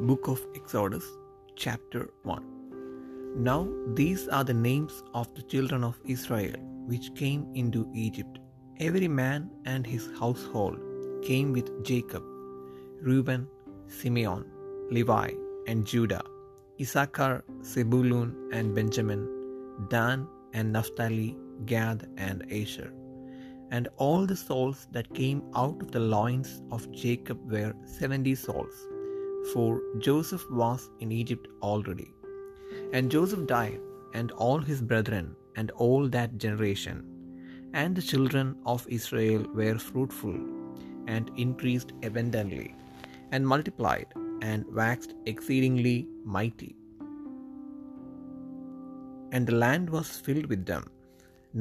Book of Exodus, chapter 1. Now these are the names of the children of Israel which came into Egypt. Every man and his household came with Jacob Reuben, Simeon, Levi, and Judah, Issachar, Zebulun, and Benjamin, Dan, and Naphtali, Gad, and Asher. And all the souls that came out of the loins of Jacob were seventy souls, for Joseph was in Egypt already. And Joseph died, and all his brethren, and all that generation. And the children of Israel were fruitful, and increased abundantly, and multiplied, and waxed exceedingly mighty. And the land was filled with them.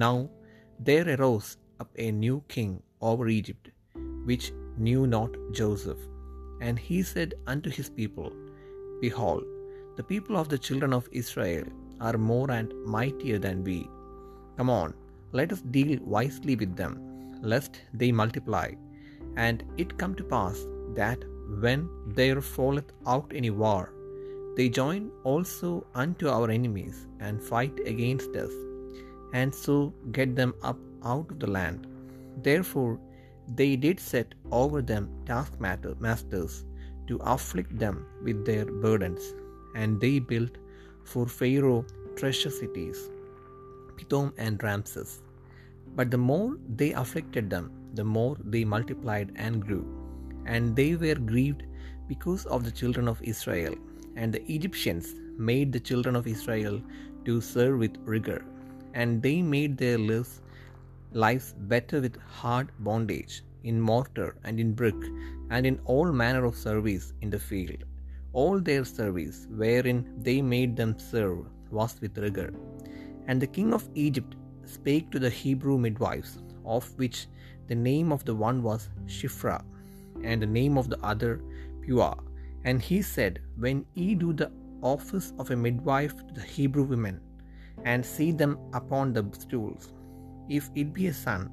Now there arose up a new king over Egypt, which knew not Joseph. And he said unto his people, Behold, the people of the children of Israel are more and mightier than we. Come on, let us deal wisely with them, lest they multiply. And it come to pass that when there falleth out any war, they join also unto our enemies and fight against us, and so get them up out of the land. Therefore they did set over them taskmasters to afflict them with their burdens, and they built for Pharaoh treasure cities, Pithom and Ramses. But the more they afflicted them, the more they multiplied and grew. And they were grieved because of the children of Israel. And the Egyptians made the children of Israel to serve with rigor. And they made their lives, lives better with hard bondage, in mortar and in brick, and in all manner of service in the field. All their service, wherein they made them serve, was with rigor. And the king of Egypt spake to the Hebrew midwives, of which the name of the one was Shiphrah, and the name of the other Puah. And he said, When ye do the office of a midwife to the Hebrew women, and see them upon the stools, if it be a son,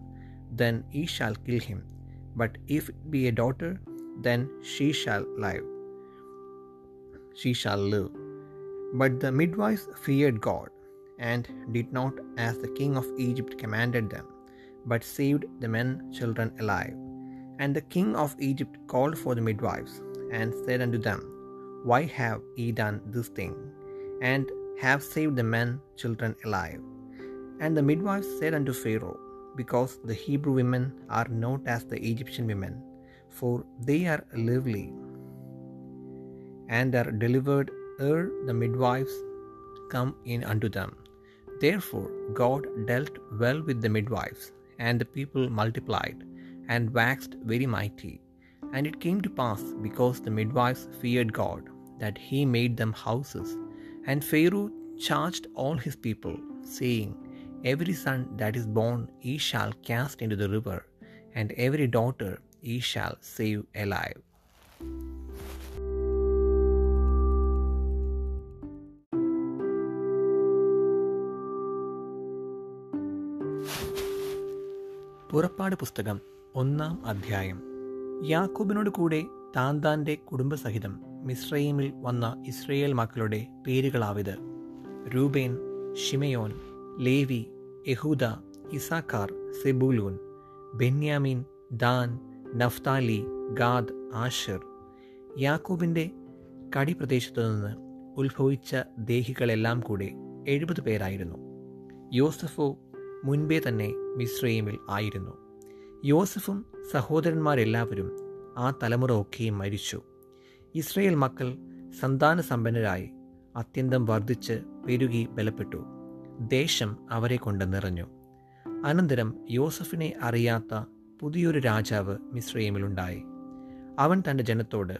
then ye shall kill him. But if it be a daughter, then she shall live. She shall live. But the midwives feared God, and did not as the king of Egypt commanded them, but saved the men children alive. And the king of Egypt called for the midwives, and said unto them, Why have ye done this thing, and have saved the men children alive? And the midwives said unto Pharaoh, Because the Hebrew women are not as the Egyptian women, for they are lively, and are delivered ere the midwives come in unto them. Therefore God dealt well with the midwives, and the people multiplied, and waxed very mighty. And it came to pass, because the midwives feared God, that he made them houses. And Pharaoh charged all his people, saying, every son that is born ye shall cast into the river and every daughter ye shall save alive പുറപ്പാട് പുസ്തകം ഒന്നാം അധ്യായം. യാക്കൂബിനോട് കൂടെ താന്താന്റെ കുടുംബസഹിതം മിസ്രൈമിൽ വന്ന Israel മക്കളുടെ പേരുകളാവിത്. Reuben Simeon Levi Judah Issachar Zebulun Benjamin Dan Naphtali Gad Asher യാക്കൂബിന്റെ കടിപ്രദേശത്തു നിന്ന് ഉത്ഭവിച്ച ദേഹികളെല്ലാം കൂടെ എഴുപത് പേരായിരുന്നു. യോസഫോ മുൻപേ തന്നെ മിശ്രയിമിൽ ആയിരുന്നു. യോസഫും സഹോദരന്മാരെല്ലാവരും ആ തലമുറ ഒക്കെയും മരിച്ചു. ഇസ്രയേൽ മക്കൾ സന്താന സമ്പന്നരായി അത്യന്തം വർദ്ധിച്ച് പെരുകി ബലപ്പെട്ടു. ദേശം അവരെ കൊണ്ട് നിറഞ്ഞു. അനന്തരം യോസഫിനെ അറിയാത്ത പുതിയൊരു രാജാവ് മിശ്രയമിലുണ്ടായി അവൻ തന്റെ ജനത്തോട്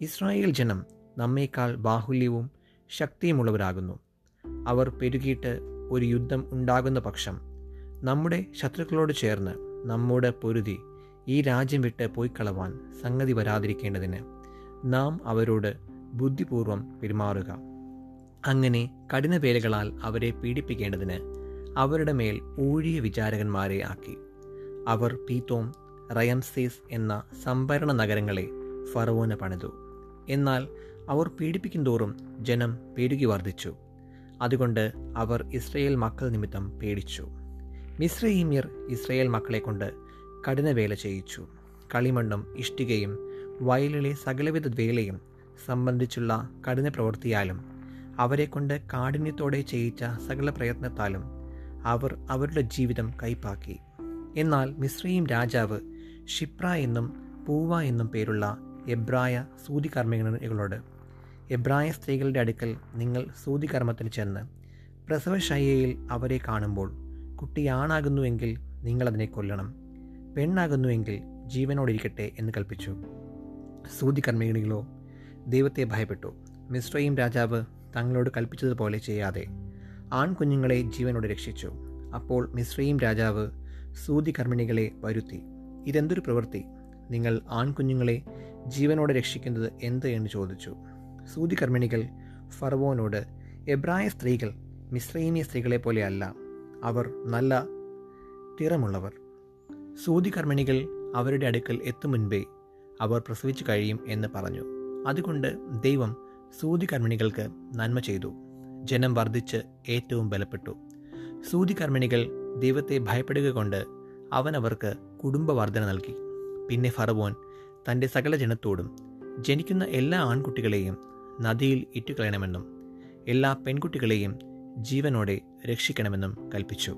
ഇസ്രായേൽ ജനം നമ്മേക്കാൾ ബാഹുല്യവും ശക്തിയുമുള്ളവരാകുന്നു. അവർ പെരുകിയിട്ട് ഒരു യുദ്ധം ഉണ്ടാകുന്ന പക്ഷം നമ്മുടെ ശത്രുക്കളോട് ചേർന്ന് നമ്മോട് പൊരുതി ഈ രാജ്യം വിട്ട് പോയിക്കളവാൻ സംഗതി വരാതിരിക്കേണ്ടതിന് നാം അവരോട് ബുദ്ധിപൂർവം പെരുമാറുക. അങ്ങനെ കഠിനവേലകളാൽ അവരെ പീഡിപ്പിക്കേണ്ടതിന് അവരുടെ മേൽ ഊഴിയ വിചാരകന്മാരെ ആക്കി. അവർ പീത്തോം റയംസേസ് എന്ന സംഭരണ നഗരങ്ങളെ ഫറവോന് പണിതു. എന്നാൽ അവർ പീഡിപ്പിക്കും തോറും ജനം പേടുകി വർദ്ധിച്ചു അതുകൊണ്ട് അവർ ഇസ്രയേൽ മക്കൾ നിമിത്തം പേടിച്ചു. മിശ്രയീമ്യർ ഇസ്രയേൽ മക്കളെ കൊണ്ട് കഠിനവേല ചെയ്യിച്ചു. കളിമണ്ണും ഇഷ്ടികയും വയലിലെ സകലവിധ വേലയും സംബന്ധിച്ചുള്ള കഠിന പ്രവൃത്തിയാലും അവരെ കൊണ്ട് കാഠിന്യത്തോടെ ചെയ്യിച്ച സകല പ്രയത്നത്താലും അവർ അവരുടെ ജീവിതം കൈപ്പാക്കി. എന്നാൽ മിശ്രയും രാജാവ് ഷിപ്ര എന്നും പൂവ എന്നും പേരുള്ള എബ്രായ സൂതികർമ്മികളോട് എബ്രായ സ്ത്രീകളുടെ അടുക്കൽ നിങ്ങൾ സൂതികർമ്മത്തിന് ചെന്ന് പ്രസവശയ്യയിൽ അവരെ കാണുമ്പോൾ കുട്ടി ആണാകുന്നുവെങ്കിൽ നിങ്ങളതിനെ കൊല്ലണം. പെണ്ണാകുന്നുവെങ്കിൽ ജീവനോടിരിക്കട്ടെ എന്ന് കൽപ്പിച്ചു. സൂതികർമ്മിണികളോ ദൈവത്തെ ഭയപ്പെട്ടു. മിശ്രയും രാജാവ് തങ്ങളോട് കൽപ്പിച്ചതുപോലെ ചെയ്യാതെ ആൺകുഞ്ഞുങ്ങളെ ജീവനോട് രക്ഷിച്ചു. അപ്പോൾ മിശ്രയും രാജാവ് സൂതി കർമ്മിണികളെ വരുത്തി ഇതെന്തൊരു പ്രവൃത്തി? നിങ്ങൾ ആൺകുഞ്ഞുങ്ങളെ ജീവനോടെ രക്ഷിക്കുന്നത് എന്ത് എന്ന് ചോദിച്ചു സൂതി കർമ്മിണികൾ ഫർവോനോട് എബ്രായ സ്ത്രീകൾ മിശ്രൈമിയ സ്ത്രീകളെ പോലെയല്ല അവർ നല്ല തിറമുള്ളവർ സൂതി കർമ്മിണികൾ അവരുടെ അടുക്കൽ എത്തും മുൻപേ അവർ പ്രസവിച്ചു കഴിയും എന്ന് പറഞ്ഞു. അതുകൊണ്ട് ദൈവം സൂതികർമ്മിണികൾക്ക് നന്മ ചെയ്തു. ജനം വർദ്ധിച്ച് ഏറ്റവും ബലപ്പെട്ടു. സൂതികർമ്മിണികൾ ദൈവത്തെ ഭയപ്പെടുക കൊണ്ട് അവനവർക്ക് കുടുംബവർദ്ധന നൽകി. പിന്നെ ഫറവോൻ തന്റെ സകല ജനത്തോടും ജനിക്കുന്ന എല്ലാ ആൺകുട്ടികളെയും നദിയിൽ ഇറ്റുകളയണമെന്നും എല്ലാ പെൺകുട്ടികളെയും ജീവനോടെ രക്ഷിക്കണമെന്നും കൽപ്പിച്ചു.